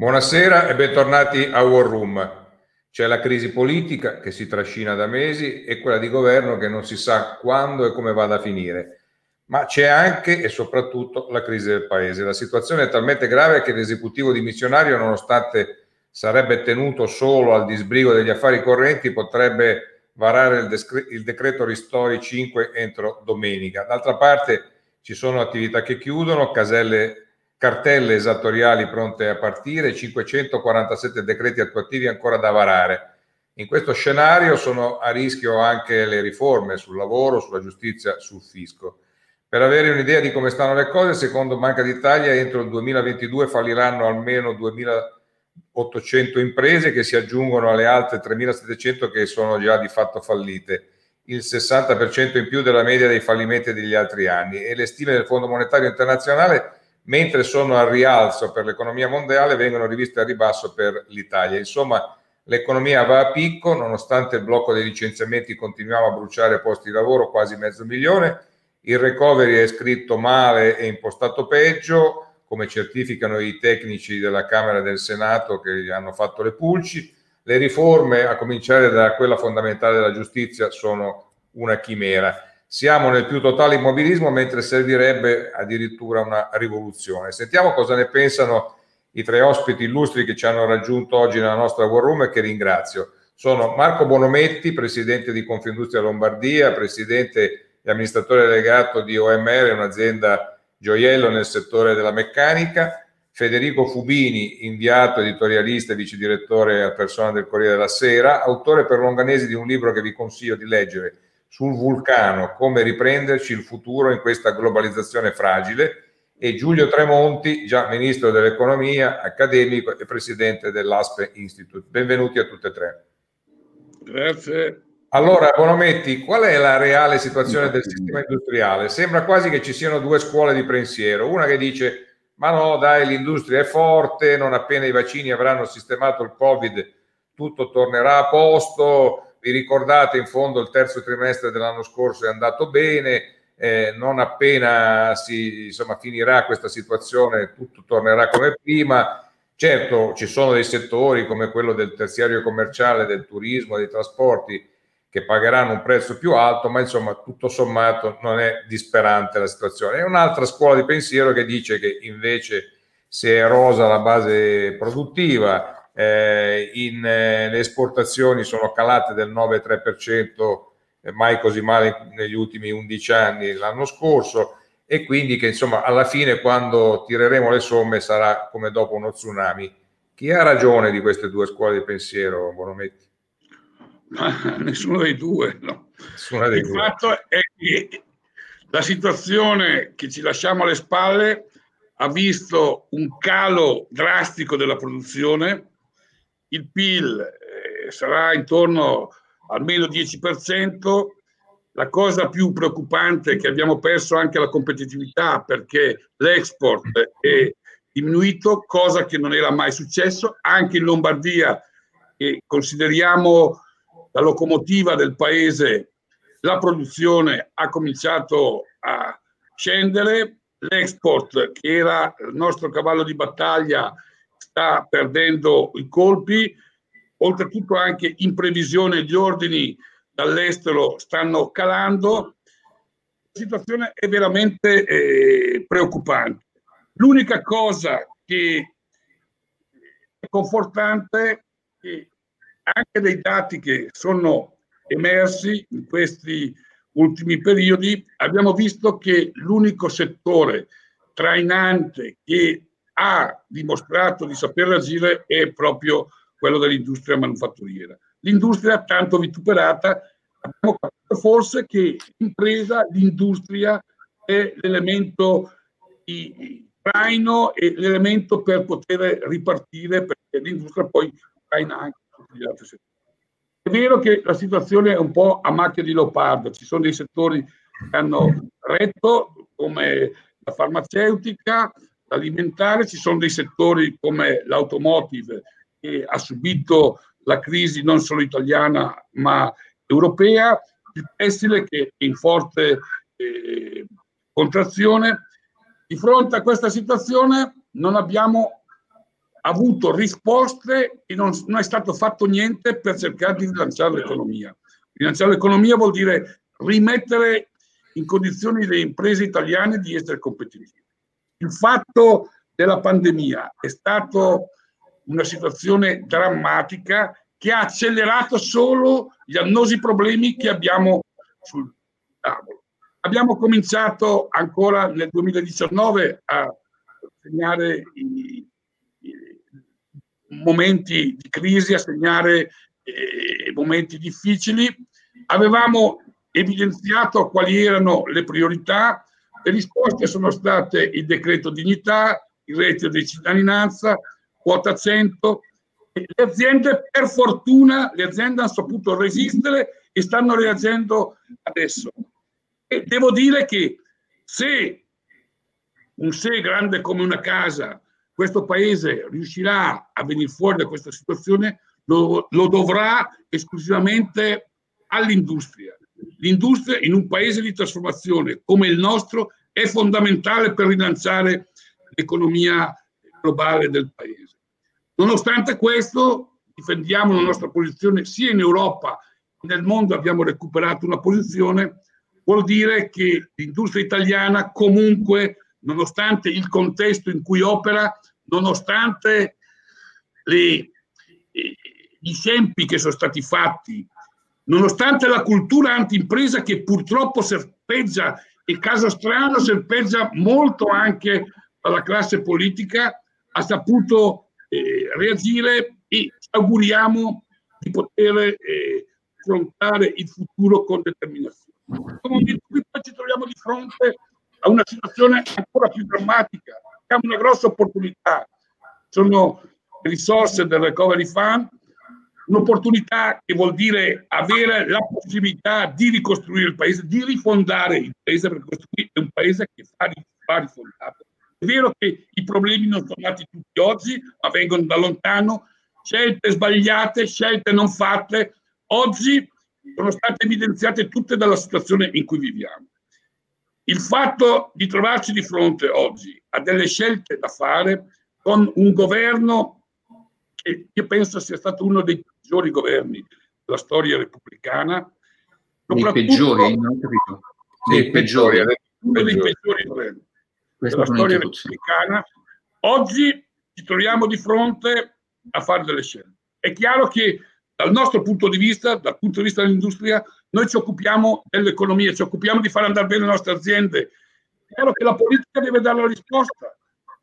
Buonasera e bentornati a War Room. C'è la crisi politica che si trascina da mesi e quella di governo che non si sa quando e come vada a finire. Ma c'è anche e soprattutto la crisi del paese. La situazione è talmente grave che l'esecutivo dimissionario, nonostante sarebbe tenuto solo al disbrigo degli affari correnti, potrebbe varare il, descre- il decreto Ristori 5 entro domenica. D'altra parte ci sono attività che chiudono, caselle cartelle esattoriali pronte a partire, 547 decreti attuativi ancora da varare. In questo scenario sono a rischio anche le riforme sul lavoro, sulla giustizia, sul fisco. Per avere un'idea di come stanno le cose, secondo Banca d'Italia entro il 2022 falliranno almeno 2.800 imprese che si aggiungono alle altre 3.700 che sono già di fatto fallite, il 60% in più della media dei fallimenti degli altri anni e le stime del Fondo Monetario Internazionale mentre sono al rialzo per l'economia mondiale, vengono riviste a ribasso per l'Italia. Insomma, l'economia va a picco, nonostante il blocco dei licenziamenti continuiamo a bruciare posti di lavoro, quasi mezzo milione. Il recovery è scritto male e impostato peggio, come certificano i tecnici della Camera e del Senato che hanno fatto le pulci. Le riforme, a cominciare da quella fondamentale della giustizia, sono una chimera. Siamo nel più totale immobilismo mentre servirebbe addirittura una rivoluzione. Sentiamo cosa ne pensano i tre ospiti illustri che ci hanno raggiunto oggi nella nostra war room e che ringrazio. Sono Marco Bonometti, presidente di Confindustria Lombardia, presidente e amministratore delegato di OMR, un'azienda gioiello nel settore della meccanica, Federico Fubini, inviato editorialista e vice direttore a persona del Corriere della Sera, autore per Longanesi di un libro che vi consiglio di leggere, sul vulcano, come riprenderci il futuro in questa globalizzazione fragile e Giulio Tremonti, già ministro dell'economia, accademico e presidente dell'ASPE Institute. Benvenuti a tutte e tre. Grazie. Allora, Bonometti, qual è la reale situazione del sistema industriale? Sembra quasi che ci siano due scuole di pensiero, una che dice ma no, dai, l'industria è forte, non appena i vaccini avranno sistemato il Covid, tutto tornerà a posto, vi ricordate in fondo il terzo trimestre dell'anno scorso è andato bene, eh, non appena si insomma, finirà questa situazione tutto tornerà come prima. Certo, ci sono dei settori come quello del terziario commerciale, del turismo, dei trasporti che pagheranno un prezzo più alto, ma insomma tutto sommato non è disperante la situazione. È un'altra scuola di pensiero che dice che invece si è erosa la base produttiva, eh, in, eh, le esportazioni sono calate del 9,3%, eh, mai così male negli ultimi 11 anni l'anno scorso e quindi che insomma alla fine quando tireremo le somme sarà come dopo uno tsunami. Chi ha ragione di queste due scuole di pensiero, Bonometti? Ma nessuno dei due, no. Dei Il due. fatto è che la situazione che ci lasciamo alle spalle ha visto un calo drastico della produzione, il PIL eh, sarà intorno al meno 10%. La cosa più preoccupante è che abbiamo perso anche la competitività perché l'export è diminuito, cosa che non era mai successo. Anche in Lombardia, che consideriamo la locomotiva del paese, la produzione ha cominciato a scendere, l'export, che era il nostro cavallo di battaglia, sta perdendo i colpi, oltretutto anche in previsione gli ordini dall'estero stanno calando. La situazione è veramente eh, preoccupante. L'unica cosa che è confortante è che anche dei dati che sono emersi in questi ultimi periodi, abbiamo visto che l'unico settore trainante che ha dimostrato di saper agire è proprio quello dell'industria manufatturiera. L'industria tanto vituperata, abbiamo capito forse che l'impresa, l'industria è l'elemento di traino e l'elemento per poter ripartire perché l'industria poi traina anche tutti gli altri settori. È vero che la situazione è un po' a macchia di leopardo, ci sono dei settori che hanno retto come la farmaceutica, alimentare, ci sono dei settori come l'automotive che ha subito la crisi non solo italiana ma europea, il tessile che è in forte eh, contrazione. Di fronte a questa situazione non abbiamo avuto risposte e non, non, è stato fatto niente per cercare di rilanciare l'economia. Rilanciare l'economia vuol dire rimettere in condizioni le imprese italiane di essere competitive. Il fatto della pandemia è stato una situazione drammatica che ha accelerato solo gli annosi problemi che abbiamo sul tavolo. Abbiamo cominciato ancora nel 2019 a segnare i, i momenti di crisi, a segnare eh, momenti difficili. Avevamo evidenziato quali erano le priorità, le risposte sono state il decreto dignità, il reddito di cittadinanza, quota 100. Le aziende, per fortuna, le aziende hanno saputo resistere e stanno reagendo adesso. E devo dire che se un se grande come una casa, questo paese riuscirà a venire fuori da questa situazione, lo, lo dovrà esclusivamente all'industria. L'industria in un paese di trasformazione come il nostro è fondamentale per rilanciare l'economia globale del paese. Nonostante questo, difendiamo la nostra posizione sia in Europa che nel mondo abbiamo recuperato una posizione, vuol dire che l'industria italiana comunque, nonostante il contesto in cui opera, nonostante le, gli esempi che sono stati fatti, nonostante la cultura anti-impresa che purtroppo serpeggia, il caso strano serpeggia molto anche alla classe politica, ha saputo eh, reagire e auguriamo di poter eh, affrontare il futuro con determinazione. Qui poi ci troviamo di fronte a una situazione ancora più drammatica, abbiamo una grossa opportunità, sono risorse del Recovery Fund, un'opportunità che vuol dire avere la possibilità di ricostruire il paese, di rifondare il paese, perché questo qui è un paese che va, rifondato. È vero che i problemi non sono nati tutti oggi, ma vengono da lontano, scelte sbagliate, scelte non fatte, oggi sono state evidenziate tutte dalla situazione in cui viviamo. Il fatto di trovarci di fronte oggi a delle scelte da fare con un governo che io penso sia stato uno dei peggiori governi della storia repubblicana. Dei peggiori, non capito. Dei peggiori, uno dei peggiori governi della storia repubblicana. Oggi ci troviamo di fronte a fare delle scelte. È chiaro che dal nostro punto di vista, dal punto di vista dell'industria, noi ci occupiamo dell'economia, ci occupiamo di far andare bene le nostre aziende. È chiaro che la politica deve dare la risposta.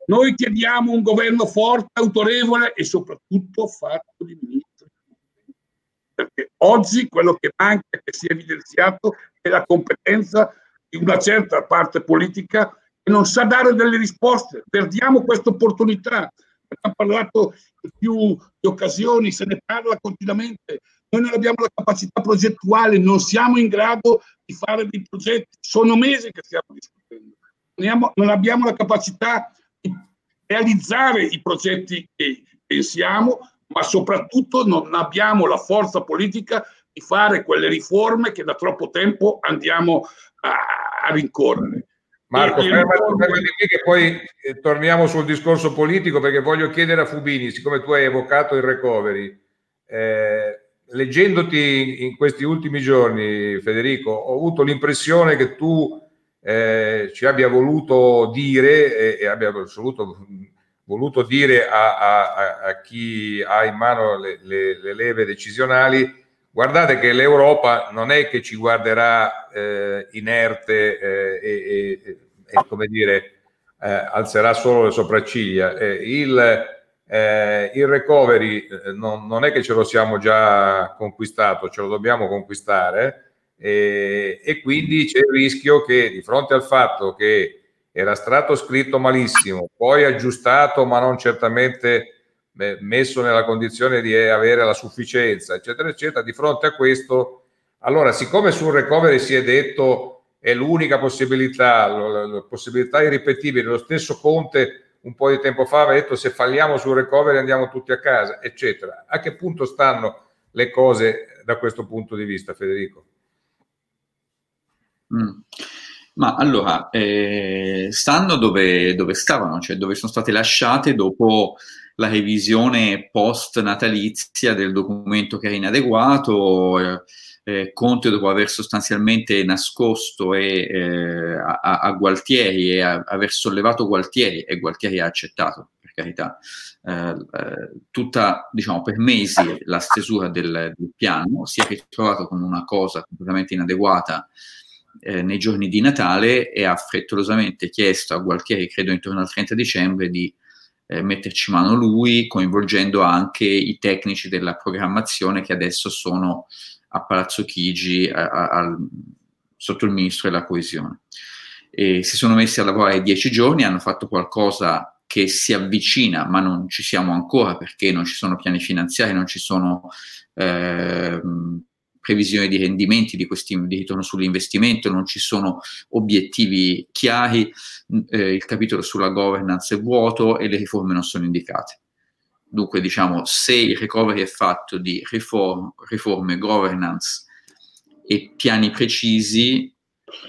Noi chiediamo un governo forte, autorevole e soprattutto fatto di ministri. Perché oggi quello che manca, che si è evidenziato, è la competenza di una certa parte politica e non sa dare delle risposte. Perdiamo questa opportunità. Abbiamo parlato in più di occasioni, se ne parla continuamente. Noi non abbiamo la capacità progettuale, non siamo in grado di fare dei progetti. Sono mesi che stiamo discutendo. Non abbiamo la capacità di realizzare i progetti che pensiamo, ma soprattutto non abbiamo la forza politica di fare quelle riforme che da troppo tempo andiamo a, a rincorrere. Marco, fermati, lì che poi eh, torniamo sul discorso politico perché voglio chiedere a Fubini, siccome tu hai evocato il recovery, eh, leggendoti in questi ultimi giorni, Federico, ho avuto l'impressione che tu eh, ci abbia voluto dire e, abbia voluto, voluto dire a, a, a, chi ha in mano le, le, le leve decisionali guardate che l'Europa non è che ci guarderà eh, inerte eh, e, e, e, come dire, eh, alzerà solo le sopracciglia. Eh, il, eh, il, recovery eh, non, non, è che ce lo siamo già conquistato, ce lo dobbiamo conquistare e, e quindi c'è il rischio che di fronte al fatto che era stato scritto malissimo, poi aggiustato ma non certamente messo nella condizione di avere la sufficienza, eccetera, eccetera, di fronte a questo, allora siccome sul recovery si è detto è l'unica possibilità, la possibilità irripetibile, lo stesso Conte un po' di tempo fa aveva detto se falliamo sul recovery andiamo tutti a casa, eccetera. A che punto stanno le cose da questo punto di vista, Federico? Mm. Ma allora, eh, stanno dove, dove stavano, cioè dove sono state lasciate dopo la revisione post natalizia del documento che era inadeguato. Eh, eh, Conte dopo aver sostanzialmente nascosto e, eh, a, a, Gualtieri e a, aver sollevato Gualtieri e Gualtieri ha accettato per carità eh, eh, tutta diciamo per mesi la stesura del, del, piano si è ritrovato con una cosa completamente inadeguata eh, nei giorni di Natale e ha frettolosamente chiesto a Gualtieri credo intorno al 30 dicembre di eh, metterci mano lui coinvolgendo anche i tecnici della programmazione che adesso sono a Palazzo Chigi a, a, sotto il ministro della coesione. E si sono messi a lavorare dieci giorni, hanno fatto qualcosa che si avvicina, ma non ci siamo ancora perché non ci sono piani finanziari, non ci sono eh, previsioni di rendimenti di, questi, di ritorno sull'investimento, non ci sono obiettivi chiari, eh, il capitolo sulla governance è vuoto e le riforme non sono indicate. Dunque, diciamo, se il recovery è fatto di riform, riforme, governance e piani precisi,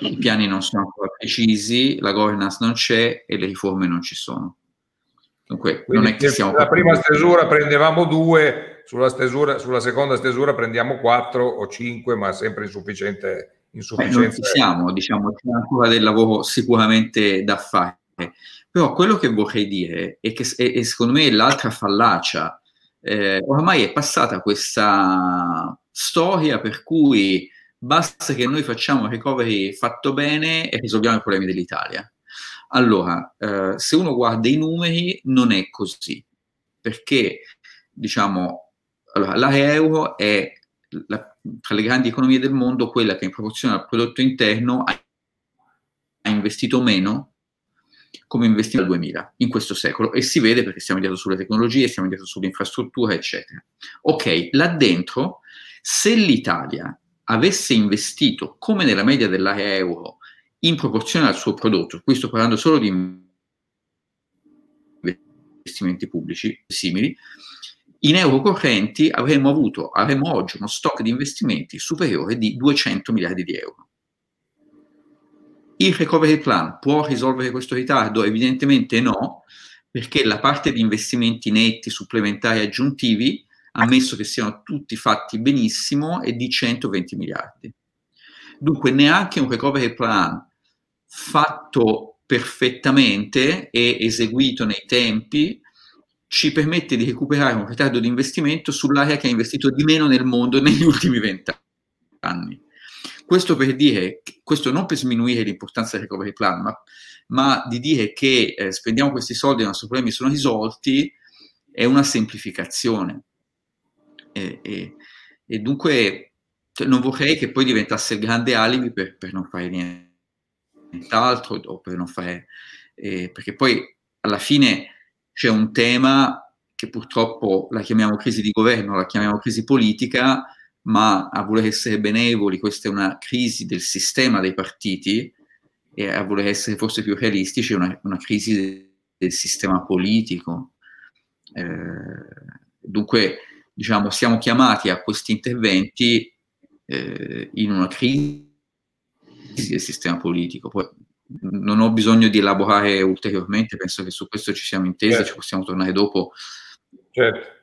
i piani non sono ancora precisi, la governance non c'è e le riforme non ci sono. Dunque, Quindi non è che siamo... La prima stesura prendevamo due, sulla, stesura, sulla seconda stesura prendiamo quattro o cinque, ma sempre insufficiente. insufficiente. Beh, siamo, diciamo, c'è ancora del lavoro sicuramente da fare. Però quello che vorrei dire è che e, secondo me l'altra fallacia, eh, ormai è passata questa storia per cui basta che noi facciamo un recovery fatto bene e risolviamo i problemi dell'Italia. Allora, eh, se uno guarda i numeri, non è così, perché diciamo, allora, l'area euro è la, tra le grandi economie del mondo quella che in proporzione al prodotto interno ha, ha investito meno come investire al 2000 in questo secolo e si vede perché siamo indietro sulle tecnologie, siamo indietro sull'infrastruttura, eccetera. Ok, là dentro, se l'Italia avesse investito come nella media dell'area euro in proporzione al suo prodotto, qui sto parlando solo di investimenti pubblici simili, in euro correnti avremmo avuto, avremmo oggi uno stock di investimenti superiore di 200 miliardi di euro. Il recovery plan può risolvere questo ritardo? Evidentemente no, perché la parte di investimenti netti, supplementari, aggiuntivi, ammesso che siano tutti fatti benissimo, è di 120 miliardi. Dunque neanche un recovery plan fatto perfettamente e eseguito nei tempi ci permette di recuperare un ritardo di investimento sull'area che ha investito di meno nel mondo negli ultimi vent'anni. Questo per dire, questo non per sminuire l'importanza del recovery plan, ma, ma di dire che eh, spendiamo questi soldi e i nostri problemi sono risolti, è una semplificazione. E, e, e dunque cioè, non vorrei che poi diventasse il grande alibi per, per non fare nient'altro o per non fare... Eh, perché poi alla fine c'è un tema che purtroppo la chiamiamo crisi di governo, la chiamiamo crisi politica, ma a voler essere benevoli, questa è una crisi del sistema dei partiti e a voler essere forse più realistici è una, una crisi del sistema politico. Eh, dunque, diciamo, siamo chiamati a questi interventi eh, in una crisi del sistema politico. Poi non ho bisogno di elaborare ulteriormente, penso che su questo ci siamo intesi, certo. ci possiamo tornare dopo. Certo.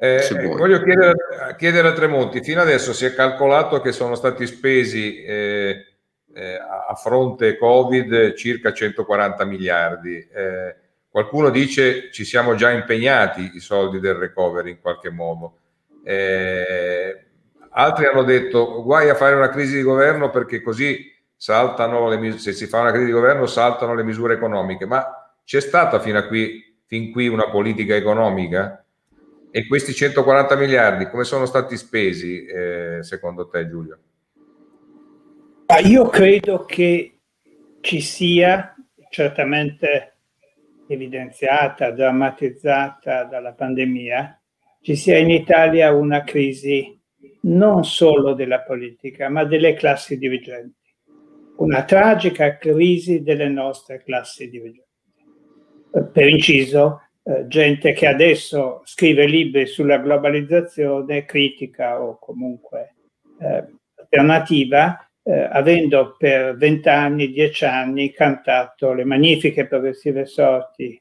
Eh, voglio chiedere, chiedere, a Tremonti, fino adesso si è calcolato che sono stati spesi eh, eh, a fronte Covid circa 140 miliardi. Eh, qualcuno dice ci siamo già impegnati i soldi del recovery in qualche modo. Eh, altri hanno detto guai a fare una crisi di governo perché così saltano le misure, se si fa una crisi di governo saltano le misure economiche, ma c'è stata fino a qui, fin qui una politica economica? E questi 140 miliardi come sono stati spesi eh, secondo te Giulio? Io credo che ci sia certamente evidenziata, drammatizzata dalla pandemia, ci sia in Italia una crisi non solo della politica, ma delle classi dirigenti. Una tragica crisi delle nostre classi dirigenti. Per inciso, eh, gente che adesso scrive libri sulla globalizzazione critica o comunque eh, alternativa, eh, avendo per vent'anni, dieci anni cantato le magnifiche progressive sorti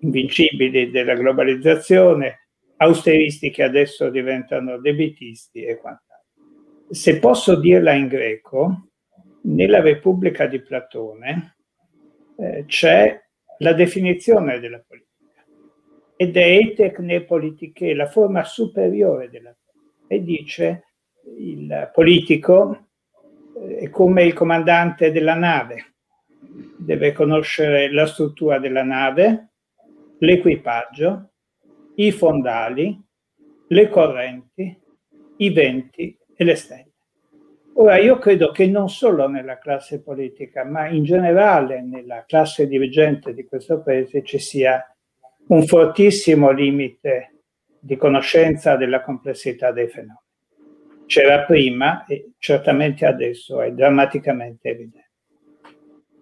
invincibili della globalizzazione, austeristi che adesso diventano debitisti e quant'altro. Se posso dirla in greco, nella Repubblica di Platone eh, c'è la definizione della politica ed è etecne politiche, la forma superiore della politica. E dice il politico eh, è come il comandante della nave, deve conoscere la struttura della nave, l'equipaggio, i fondali, le correnti, i venti e le stelle. Ora, io credo che non solo nella classe politica, ma in generale nella classe dirigente di questo paese ci sia un fortissimo limite di conoscenza della complessità dei fenomeni. C'era prima e certamente adesso è drammaticamente evidente.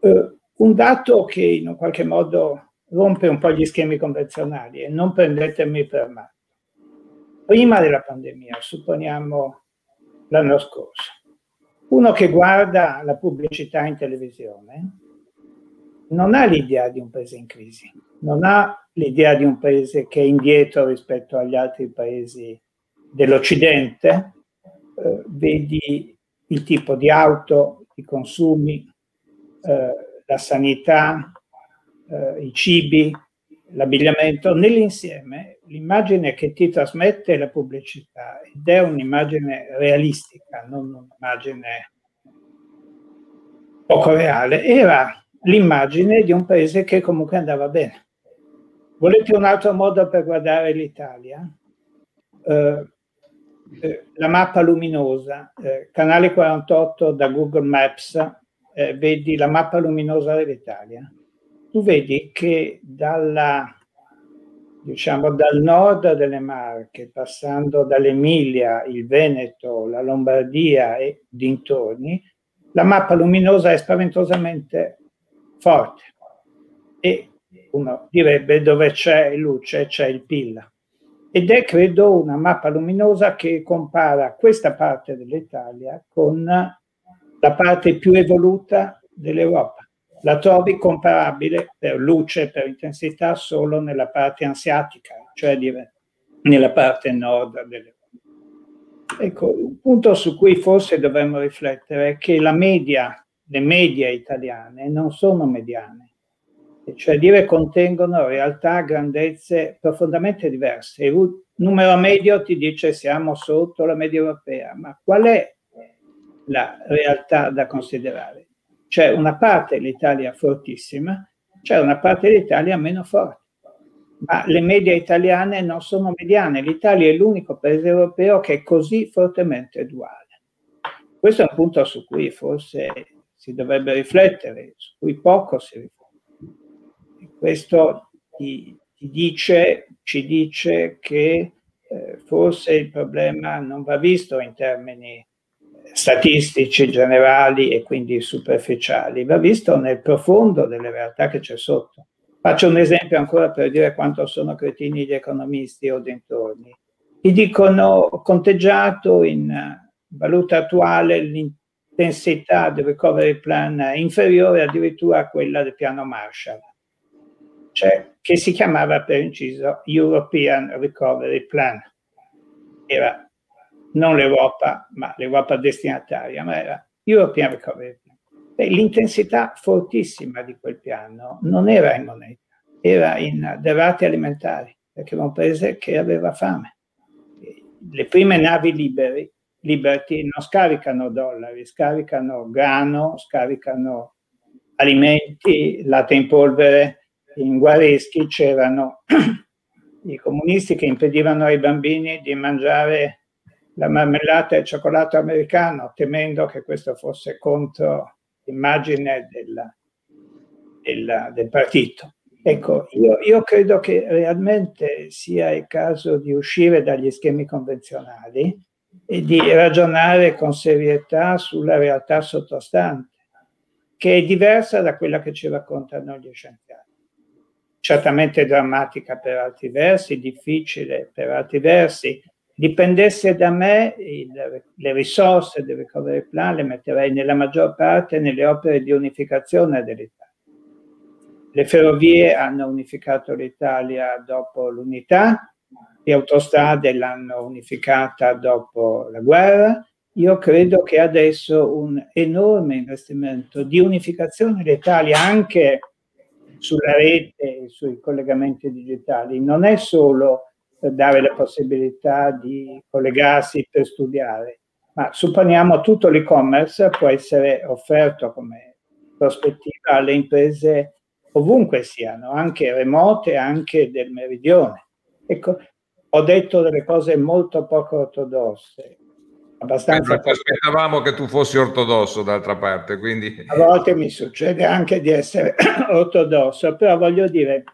Uh, un dato che in qualche modo rompe un po' gli schemi convenzionali e non prendetemi per male. Prima della pandemia, supponiamo l'anno scorso, uno che guarda la pubblicità in televisione non ha l'idea di un paese in crisi, non ha l'idea di un paese che è indietro rispetto agli altri paesi dell'Occidente, eh, vedi il tipo di auto, i consumi, eh, la sanità, eh, i cibi, l'abbigliamento, nell'insieme l'immagine che ti trasmette la pubblicità ed è un'immagine realistica, non un'immagine poco reale, era l'immagine di un paese che comunque andava bene. Volete un altro modo per guardare l'Italia? Eh, eh, la mappa luminosa, eh, canale 48 da Google Maps, eh, vedi la mappa luminosa dell'Italia tu vedi che dalla, diciamo, dal nord delle Marche, passando dall'Emilia, il Veneto, la Lombardia e dintorni, la mappa luminosa è spaventosamente forte e uno direbbe dove c'è luce c'è il PIL. Ed è credo una mappa luminosa che compara questa parte dell'Italia con la parte più evoluta dell'Europa la trovi comparabile per luce, per intensità solo nella parte ansiatica, cioè nella parte nord dell'Europa. Ecco, un punto su cui forse dovremmo riflettere è che la media, le medie italiane non sono mediane, cioè dire contengono realtà, grandezze profondamente diverse. Il numero medio ti dice siamo sotto la media europea, ma qual è la realtà da considerare? C'è una parte dell'Italia fortissima, c'è una parte dell'Italia meno forte. Ma le medie italiane non sono mediane. L'Italia è l'unico paese europeo che è così fortemente duale. Questo è un punto su cui forse si dovrebbe riflettere, su cui poco si riflette. Questo ti, ti dice, ci dice che eh, forse il problema non va visto in termini statistici generali e quindi superficiali, va visto nel profondo delle realtà che c'è sotto. Faccio un esempio ancora per dire quanto sono cretini gli economisti o dintorni. Ti dicono conteggiato in valuta attuale l'intensità del recovery plan inferiore addirittura a quella del piano Marshall, cioè che si chiamava per inciso European Recovery Plan. Era non l'Europa, ma l'Europa destinataria, ma era European Recovery Plan. L'intensità fortissima di quel piano non era in moneta, era in derrate alimentari, perché era un paese che aveva fame. Le prime navi liberi, Liberty non scaricano dollari, scaricano grano, scaricano alimenti, latte in polvere. In Guareschi c'erano i comunisti che impedivano ai bambini di mangiare la marmellata e il cioccolato americano, temendo che questo fosse contro l'immagine della, della, del partito. Ecco, io, io, credo che realmente sia il caso di uscire dagli schemi convenzionali e di ragionare con serietà sulla realtà sottostante, che è diversa da quella che ci raccontano gli scienziati. Certamente drammatica per altri versi, difficile per altri versi, dipendesse da me il, le risorse del recovery plan le metterei nella maggior parte nelle opere di unificazione dell'Italia. le ferrovie hanno unificato l'Italia dopo l'unità, le autostrade l'hanno unificata dopo la guerra. Io credo che adesso un enorme investimento di unificazione dell'Italia anche sulla rete e sui collegamenti digitali non è solo dare la possibilità di collegarsi per studiare, ma supponiamo tutto l'e-commerce può essere offerto come prospettiva alle imprese ovunque siano, anche remote, anche del meridione. Ecco, ho detto delle cose molto poco ortodosse. Abbastanza eh, aspettavamo che tu fossi ortodosso d'altra parte, quindi... A volte mi succede anche di essere ortodosso, però voglio dire,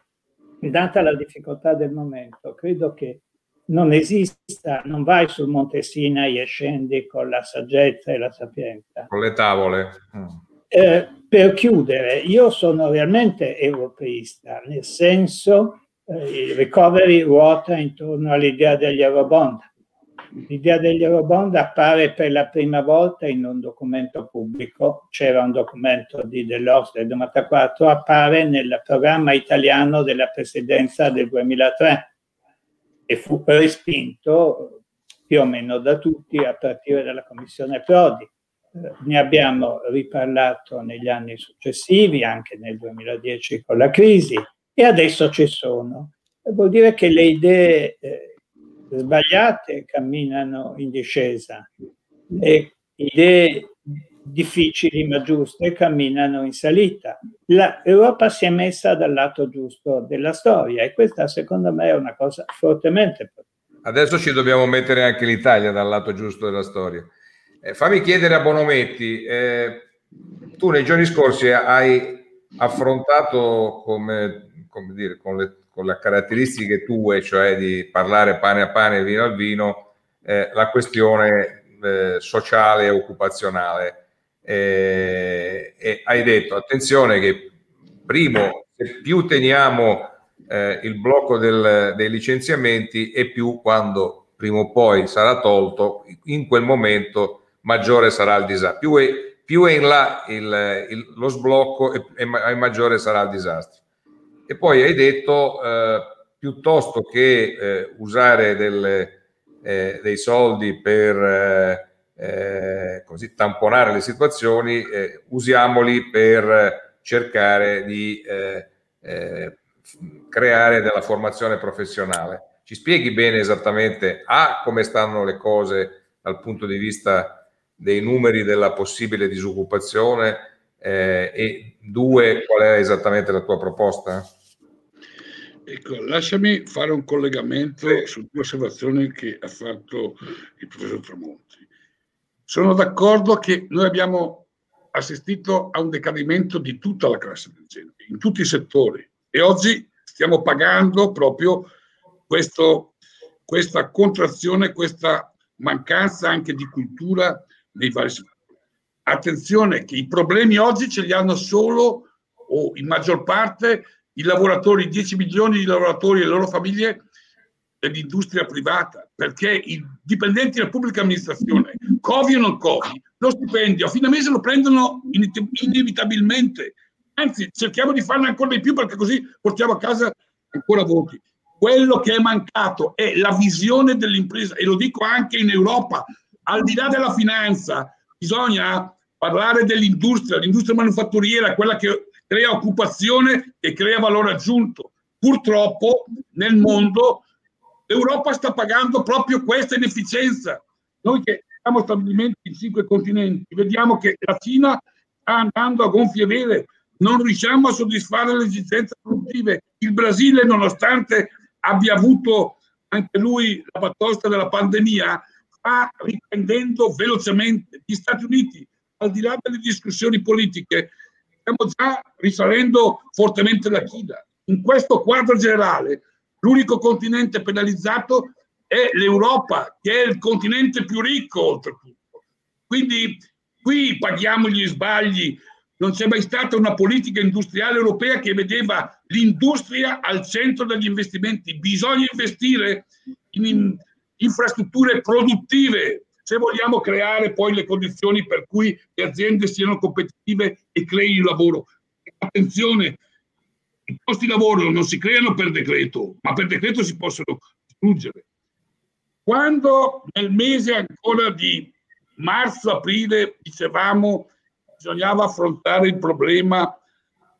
data la difficoltà del momento, credo che non esista, non vai sul Monte Sinai e scendi con la saggezza e la sapienza. Con le tavole. Mm. Eh, per chiudere, io sono realmente europeista, nel senso eh, il recovery ruota intorno all'idea degli eurobond. L'idea degli eurobond appare per la prima volta in un documento pubblico, c'era un documento di Delors del 94, appare nel programma italiano della presidenza del 2003 e fu respinto più o meno da tutti a partire dalla Commissione Prodi ne abbiamo riparlato negli anni successivi, anche nel 2010 con la crisi, e adesso ci sono. Vuol dire che le idee eh, sbagliate camminano in discesa, le idee difficili ma giuste camminano in salita. L'Europa si è messa dal lato giusto della storia e questa secondo me è una cosa fortemente Adesso ci dobbiamo mettere anche l'Italia dal lato giusto della storia. Eh, fammi chiedere a Bonometti, eh, tu nei giorni scorsi hai affrontato come, come dire, con, le, con, le, caratteristiche tue, cioè di parlare pane a pane e vino al vino, eh, la questione eh, sociale e occupazionale. Eh, e hai detto, attenzione che primo, più teniamo eh, il blocco del, dei licenziamenti e più quando prima o poi sarà tolto, in quel momento maggiore sarà il disastro. Più è, più è in là il, il, lo sblocco e, e, maggiore sarà il disastro. E poi hai detto, eh, piuttosto che eh, usare delle, eh, dei soldi per eh, eh, così, tamponare le situazioni, eh, usiamoli per cercare di creare della formazione professionale. Ci spieghi bene esattamente A, come stanno le cose dal punto di vista dei numeri della possibile disoccupazione eh, e due, qual è esattamente la tua proposta? Ecco, lasciami fare un collegamento su due osservazioni che ha fatto il professor Tramonti. Sono d'accordo che noi abbiamo assistito a un decadimento di tutta la classe dirigente, in tutti i settori, e oggi stiamo pagando proprio questo, questa contrazione, questa mancanza anche di cultura nei vari settori. Attenzione che i problemi oggi ce li hanno solo o in maggior parte i lavoratori, 10 milioni di lavoratori e le loro famiglie dell'industria privata, perché i dipendenti della pubblica amministrazione, Covi o non Covi, lo stipendio a fine mese lo prendono inevitabilmente. Anzi, cerchiamo di farne ancora di più perché così portiamo a casa ancora voti. Quello che è mancato è la visione dell'impresa e lo dico anche in Europa, al di là della finanza, bisogna parlare dell'industria, l'industria manufatturiera, quella che crea occupazione e crea valore aggiunto. Purtroppo nel mondo l'Europa sta pagando proprio questa inefficienza. Noi che abbiamo stabilimenti in cinque continenti, vediamo che la Cina sta andando a gonfie vele, non riusciamo a soddisfare le esigenze produttive. Il Brasile, nonostante abbia avuto anche lui la batosta della pandemia, sta riprendendo velocemente. Gli Stati Uniti, al di là delle discussioni politiche, stiamo già risalendo fortemente la china. In questo quadro generale, l'unico continente penalizzato è l'Europa, che è il continente più ricco oltretutto. Quindi qui paghiamo gli sbagli. Non c'è mai stata una politica industriale europea che vedeva l'industria al centro degli investimenti. Bisogna investire in infrastrutture produttive, se vogliamo creare poi le condizioni per cui le aziende siano competitive e creino lavoro. Attenzione, i posti di lavoro non si creano per decreto, ma per decreto si possono distruggere. Quando nel mese ancora di marzo-aprile dicevamo bisognava affrontare il problema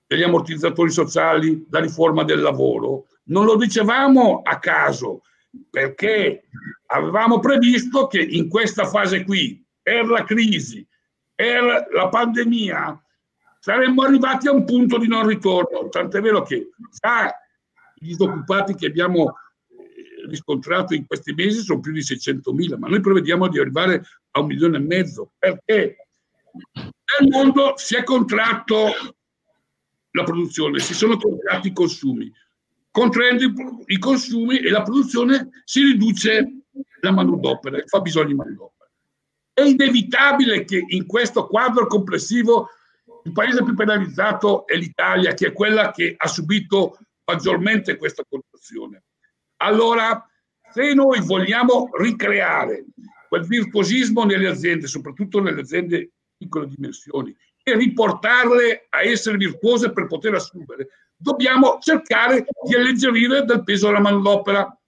degli ammortizzatori sociali, la riforma del lavoro, non lo dicevamo a caso, perché avevamo previsto che in questa fase qui, per la crisi, per la pandemia, saremmo arrivati a un punto di non ritorno. Tant'è vero che già i disoccupati che abbiamo eh, riscontrato in questi mesi sono più di 600.000, ma noi prevediamo di arrivare a un milione e mezzo, perché? Nel mondo si è contratto la produzione, si sono contratti i consumi. Contraendo i consumi e la produzione si riduce la manodopera, fa bisogno di manodopera. È inevitabile che in questo quadro complessivo il paese più penalizzato è l'Italia, che è quella che ha subito maggiormente questa contrazione. Allora, se noi vogliamo ricreare quel virtuosismo nelle aziende, soprattutto nelle aziende di piccole dimensioni, e riportarle a essere virtuose per poter assumere, dobbiamo cercare di alleggerire del peso della manodopera.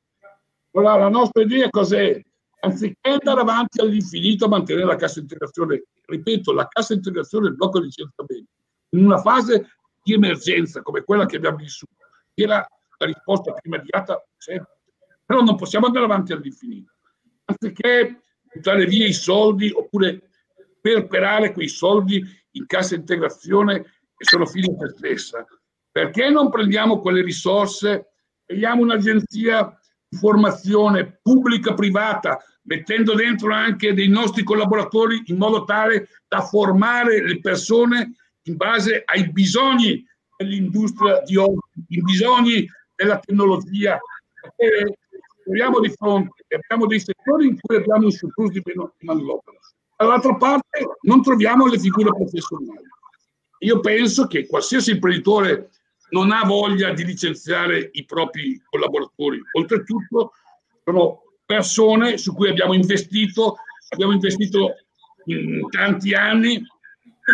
Allora, la nostra idea cos'è? Anziché andare avanti all'infinito a mantenere la cassa integrazione, ripeto, la cassa integrazione il blocco di licenziamenti, in una fase di emergenza come quella che abbiamo vissuto, era la risposta più immediata, sempre. però non possiamo andare avanti all'infinito. Anziché buttare via i soldi oppure perperare quei soldi in cassa integrazione che sono fine se stessa, perché non prendiamo quelle risorse, creiamo un'agenzia formazione pubblica privata, mettendo dentro anche dei nostri collaboratori in modo tale da formare le persone in base ai bisogni dell'industria di oggi, i bisogni della tecnologia. Perché troviamo di fronte, abbiamo dei settori in cui abbiamo un surplus di manodopera. Dall'altra parte non troviamo le figure professionali. Io penso che qualsiasi imprenditore non ha voglia di licenziare i propri collaboratori. Oltretutto sono persone su cui abbiamo investito, abbiamo investito in tanti anni.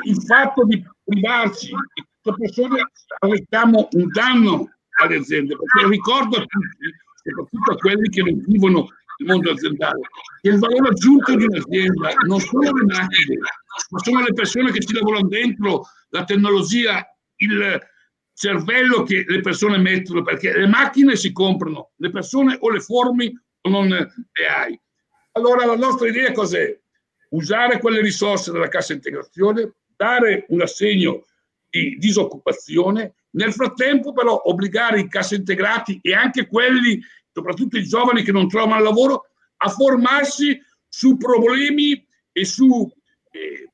Il fatto di privarci di queste persone arrecchiamo un danno alle aziende, perché ricordo a tutti, soprattutto a quelli che non vivono il mondo aziendale, che il valore aggiunto di un'azienda non sono le macchine, ma sono le persone che ci lavorano dentro, la tecnologia, il, cervello che le persone mettono, perché le macchine si comprano, le persone o le formi o non le hai. Allora la nostra idea cos'è? Usare quelle risorse della cassa integrazione, dare un assegno di disoccupazione, nel frattempo però obbligare i cassa integrati e anche quelli, soprattutto i giovani che non trovano lavoro, a formarsi su problemi e su eh,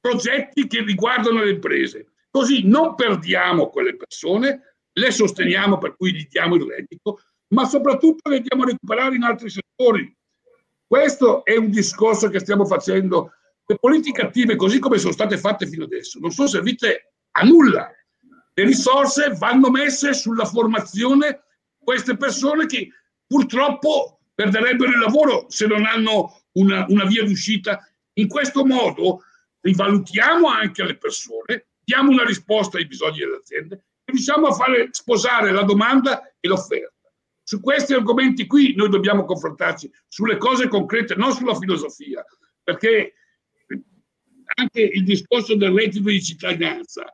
progetti che riguardano le imprese. Così non perdiamo quelle persone, le sosteniamo per cui gli diamo il reddito, ma soprattutto le diamo a recuperare in altri settori. Questo è un discorso che stiamo facendo. Le politiche attive, così come sono state fatte fino adesso, non sono servite a nulla. Le risorse vanno messe sulla formazione di queste persone che purtroppo perderebbero il lavoro se non hanno una, una via d'uscita. In questo modo rivalutiamo anche le persone, diamo una risposta ai bisogni delle aziende e riusciamo a fare sposare la domanda e l'offerta. Su questi argomenti qui noi dobbiamo confrontarci sulle cose concrete, non sulla filosofia, perché anche il discorso del reddito di cittadinanza,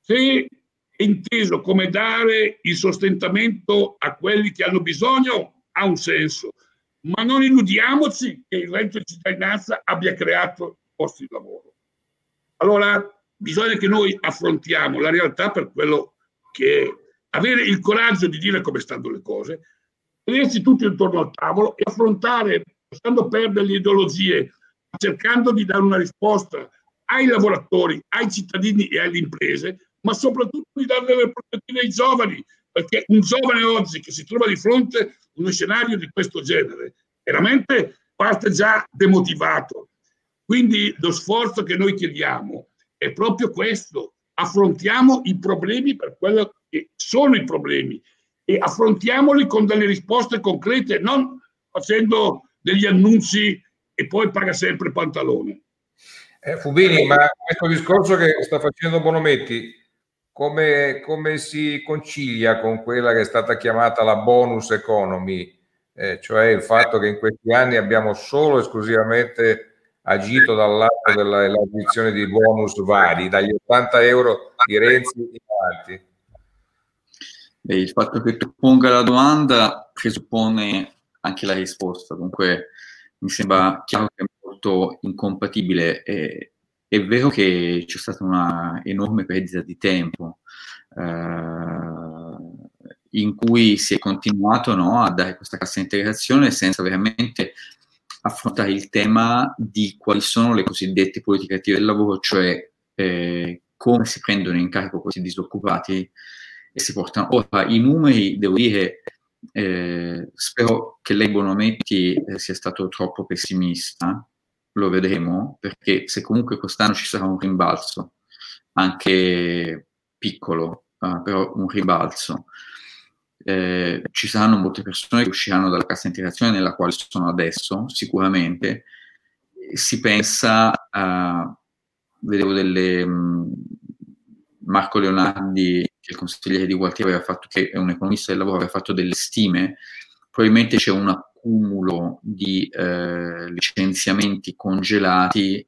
se è inteso come dare il sostentamento a quelli che hanno bisogno, ha un senso, ma non illudiamoci che il reddito di cittadinanza abbia creato posti di lavoro. Allora, bisogna che noi affrontiamo la realtà per quello che è, avere il coraggio di dire come stanno le cose, vederci tutti intorno al tavolo e affrontare, lasciando perdere le ideologie, cercando di dare una risposta ai lavoratori, ai cittadini e alle imprese, ma soprattutto di dare delle prospettive ai giovani, perché un giovane oggi che si trova di fronte a uno scenario di questo genere, veramente parte già demotivato. Quindi lo sforzo che noi chiediamo è proprio questo. Affrontiamo i problemi per quello che sono i problemi e affrontiamoli con delle risposte concrete, non facendo degli annunci e poi paga sempre pantalone. Eh, Fubini, ma questo discorso che sta facendo Bonometti come, come, si concilia con quella che è stata chiamata la bonus economy, eh, cioè il fatto che in questi anni abbiamo solo esclusivamente agito dal lato dell'acquisizione di bonus vari, dagli 80 euro di Renzi in avanti? Beh, il fatto che tu ponga la domanda presuppone anche la risposta, dunque mi sembra chiaro che è molto incompatibile. È, è vero che c'è stata una enorme perdita di tempo eh, in cui si è continuato no, a dare questa cassa integrazione senza veramente affrontare il tema di quali sono le cosiddette politiche attive del lavoro, cioè eh, come si prendono in carico questi disoccupati e si portano. Ora, i numeri, devo dire, eh, spero che lei Bonometti eh, sia stato troppo pessimista, lo vedremo, perché se comunque quest'anno ci sarà un rimbalzo, anche piccolo, eh, però un rimbalzo, eh, ci saranno molte persone che usciranno dalla cassa integrazione nella quale sono adesso, sicuramente. Si pensa a, vedevo delle, mh, Marco Leonardi, che è il consigliere di Gualtieri, aveva fatto, che è un economista del lavoro, aveva fatto delle stime, probabilmente c'è un accumulo di eh, licenziamenti congelati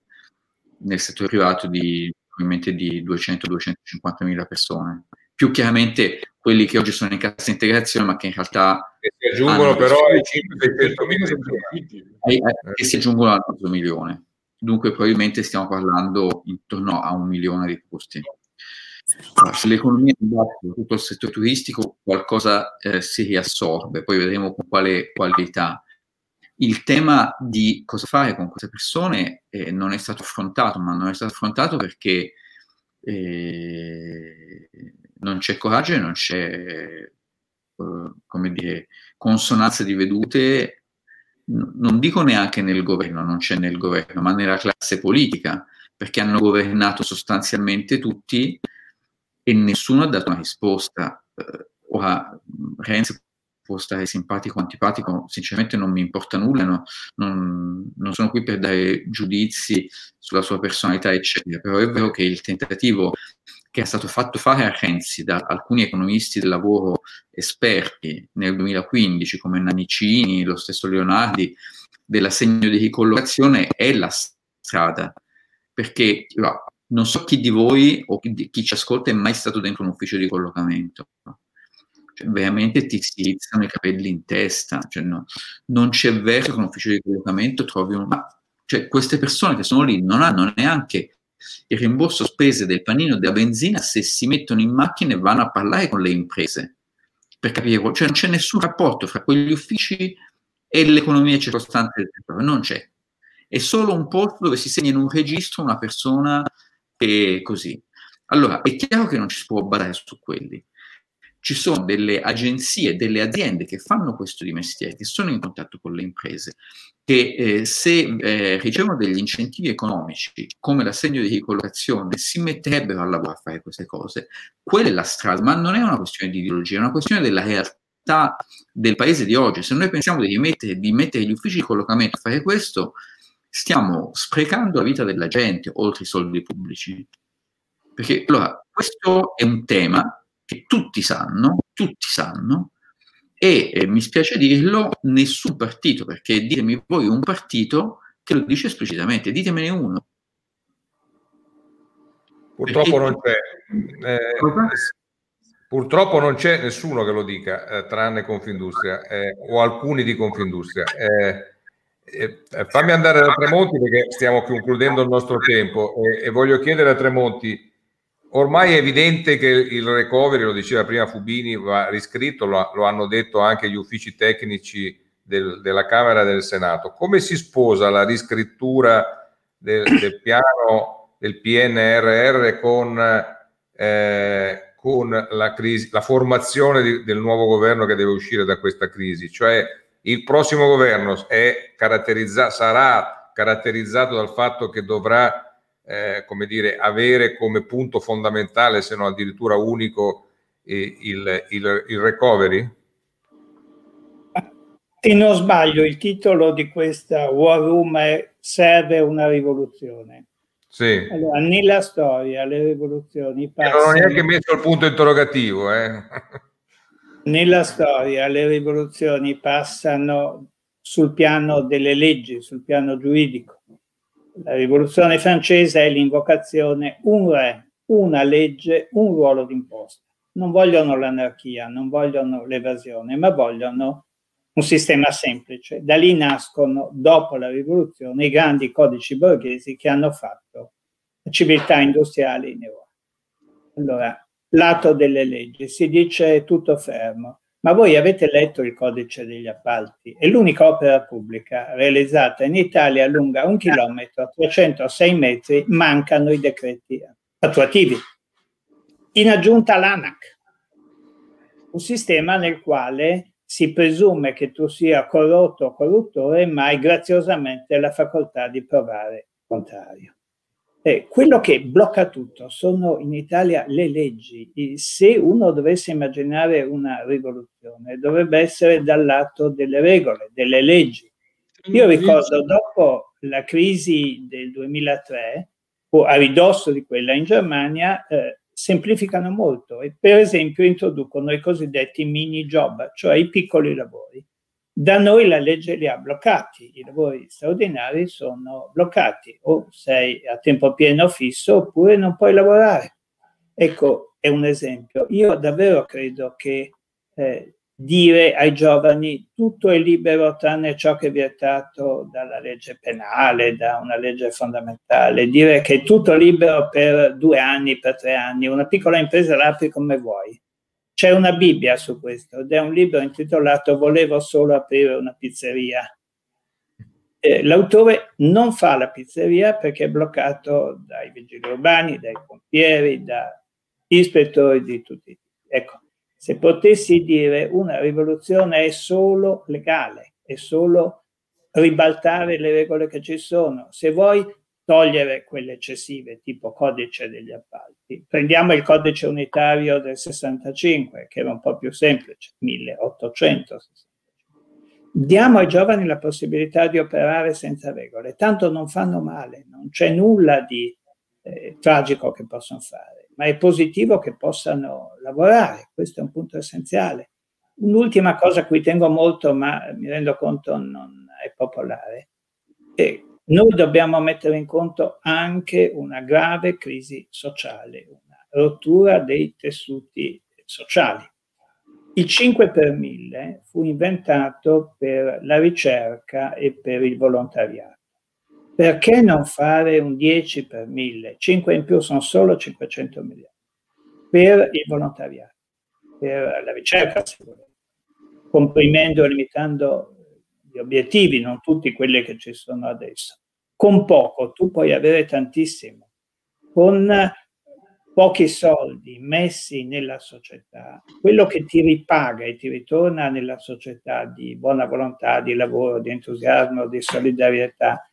nel settore privato di di 200-250 mila persone. Più chiaramente quelli che oggi sono in cassa integrazione, ma che in realtà. Che si aggiungono però ai 500 mila che si aggiungono al mezzo milione. Dunque, probabilmente stiamo parlando intorno a un milione di posti. Allora, se l'economia in tutto il settore turistico, qualcosa eh, si riassorbe, poi vedremo con quale qualità. Il tema di cosa fare con queste persone eh, non è stato affrontato, ma non è stato affrontato perché eh, non c'è coraggio e non c'è, uh, come dire, consonanza di vedute, non dico neanche nel governo, non c'è nel governo, ma nella classe politica, perché hanno governato sostanzialmente tutti e nessuno ha dato una risposta. Uh, ora, Renzi può stare simpatico o antipatico, sinceramente non mi importa nulla, no? non, non, sono qui per dare giudizi sulla sua personalità, eccetera, però è vero che il tentativo che è stato fatto fare a Renzi da alcuni economisti del lavoro esperti nel 2015, come Nannicini, lo stesso Leonardi, dell'assegno di ricollocazione è la strada, perché non so chi di voi o chi, chi ci ascolta è mai stato dentro un ufficio di collocamento. Cioè, veramente ti si iniziano i capelli in testa, cioè, no, non c'è verso che un ufficio di collocamento trovi un... Ma, cioè, queste persone che sono lì non hanno neanche il rimborso spese del panino della benzina se si mettono in macchina e vanno a parlare con le imprese per capire, cioè non c'è nessun rapporto fra quegli uffici e l'economia circostante del territorio, non c'è. È solo un posto dove si segna in un registro una persona che è così. Allora, è chiaro che non ci si può badare su quelli ci sono delle agenzie, delle aziende che fanno questo di mestiere, che sono in contatto con le imprese, che eh, se eh, ricevono degli incentivi economici come l'assegno di ricollocazione si metterebbero a lavorare a fare queste cose. Quella è la strada, ma non è una questione di ideologia, è una questione della realtà del paese di oggi. Se noi pensiamo di mettere, di mettere gli uffici di collocamento a fare questo, stiamo sprecando la vita della gente oltre i soldi pubblici. Perché allora, questo è un tema che tutti sanno, tutti sanno, e eh, mi spiace dirlo, nessun partito, perché ditemi voi un partito che lo dice esplicitamente, ditemene uno. Purtroppo non c'è. Eh, purtroppo non c'è nessuno che lo dica, eh, tranne Confindustria, eh, o alcuni di Confindustria. Eh, eh, fammi andare da Tremonti perché stiamo concludendo il nostro tempo e voglio chiedere a Tremonti Ormai è evidente che il recovery, lo diceva prima Fubini, va riscritto, lo, lo hanno detto anche gli uffici tecnici del, della Camera e del Senato. Come si sposa la riscrittura del, del piano del PNRR con, eh, con la, crisi, la formazione di, del nuovo governo che deve uscire da questa crisi? Cioè il prossimo governo caratterizza, sarà caratterizzato dal fatto che dovrà eh, come dire, avere come punto fondamentale, se non addirittura unico, eh, il, il, il recovery? Se non sbaglio, il titolo di questa War Room è Serve una rivoluzione. Sì. Allora, nella storia le rivoluzioni passano... non ho neanche messo il punto interrogativo. Eh. nella storia le rivoluzioni passano sul piano delle leggi, sul piano giuridico. La rivoluzione francese è l'invocazione un re, una legge, un ruolo d'imposta. Non vogliono l'anarchia, non vogliono l'evasione, ma vogliono un sistema semplice. Da lì nascono, dopo la rivoluzione, i grandi codici borghesi che hanno fatto la civiltà industriale in Europa. Allora, lato delle leggi, si dice tutto fermo, ma voi avete letto il codice degli appalti? È l'unica opera pubblica realizzata in Italia lunga un chilometro, 306 metri, mancano i decreti attuativi. In aggiunta l'ANAC, un sistema nel quale si presume che tu sia corrotto o corruttore, ma hai graziosamente la facoltà di provare il contrario. Eh, quello che blocca tutto sono in Italia le leggi. Se uno dovesse immaginare una rivoluzione, dovrebbe essere dal lato delle regole, delle leggi. Io ricordo dopo la crisi del 2003, o a ridosso di quella in Germania, eh, semplificano molto e per esempio introducono i cosiddetti mini job, cioè i piccoli lavori. Da noi la legge li ha bloccati, i lavori straordinari sono bloccati, o sei a tempo pieno fisso oppure non puoi lavorare. Ecco, è un esempio. Io davvero credo che eh, dire ai giovani tutto è libero tranne ciò che è vietato dalla legge penale, da una legge fondamentale, dire che è tutto libero per due anni, per tre anni, una piccola impresa la apri come vuoi. C'è una Bibbia su questo ed è un libro intitolato Volevo solo aprire una pizzeria. Eh, l'autore non fa la pizzeria perché è bloccato dai vigili urbani, dai pompieri, da ispettori di tutti. Ecco, se potessi dire una rivoluzione è solo legale, è solo ribaltare le regole che ci sono. Se vuoi togliere quelle eccessive, tipo codice degli appalti, prendiamo il codice unitario del 65, che era un po' più semplice, 1865. Diamo ai giovani la possibilità di operare senza regole, tanto non fanno male, non c'è nulla di eh, tragico che possono fare ma è positivo che possano lavorare, questo è un punto essenziale. Un'ultima cosa a cui tengo molto, ma mi rendo conto non è popolare, è noi dobbiamo mettere in conto anche una grave crisi sociale, una rottura dei tessuti sociali. Il 5 per 1000 fu inventato per la ricerca e per il volontariato perché non fare un 10 per 1000? 5 in più sono solo 500 milioni per il volontariato, per la ricerca, comprimendo e limitando gli obiettivi, non tutti quelli che ci sono adesso. Con poco tu puoi avere tantissimo. Con pochi soldi messi nella società, quello che ti ripaga e ti ritorna nella società di buona volontà, di lavoro, di entusiasmo, di solidarietà,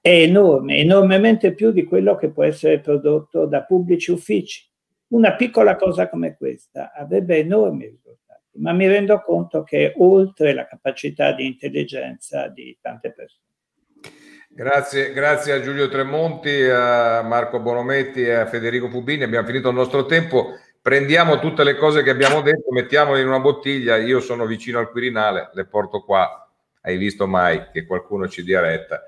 è enorme, enormemente più di quello che può essere prodotto da pubblici uffici. Una piccola cosa come questa avrebbe enormi risultati, ma mi rendo conto che è oltre la capacità di intelligenza di tante persone. Grazie, grazie a Giulio Tremonti, a Marco Bonometti e a Federico Pubini. Abbiamo finito il nostro tempo. Prendiamo tutte le cose che abbiamo detto, mettiamole in una bottiglia. Io sono vicino al Quirinale, le porto qua. Hai visto mai che qualcuno ci dia retta?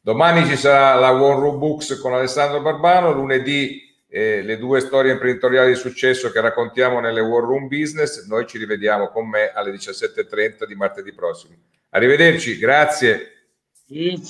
Domani ci sarà la One Room Books con Alessandro Barbano, lunedì eh, le due storie imprenditoriali di successo che raccontiamo nelle War Room Business. Noi ci rivediamo con me alle 17.30 di martedì prossimo. Arrivederci, grazie. Sì,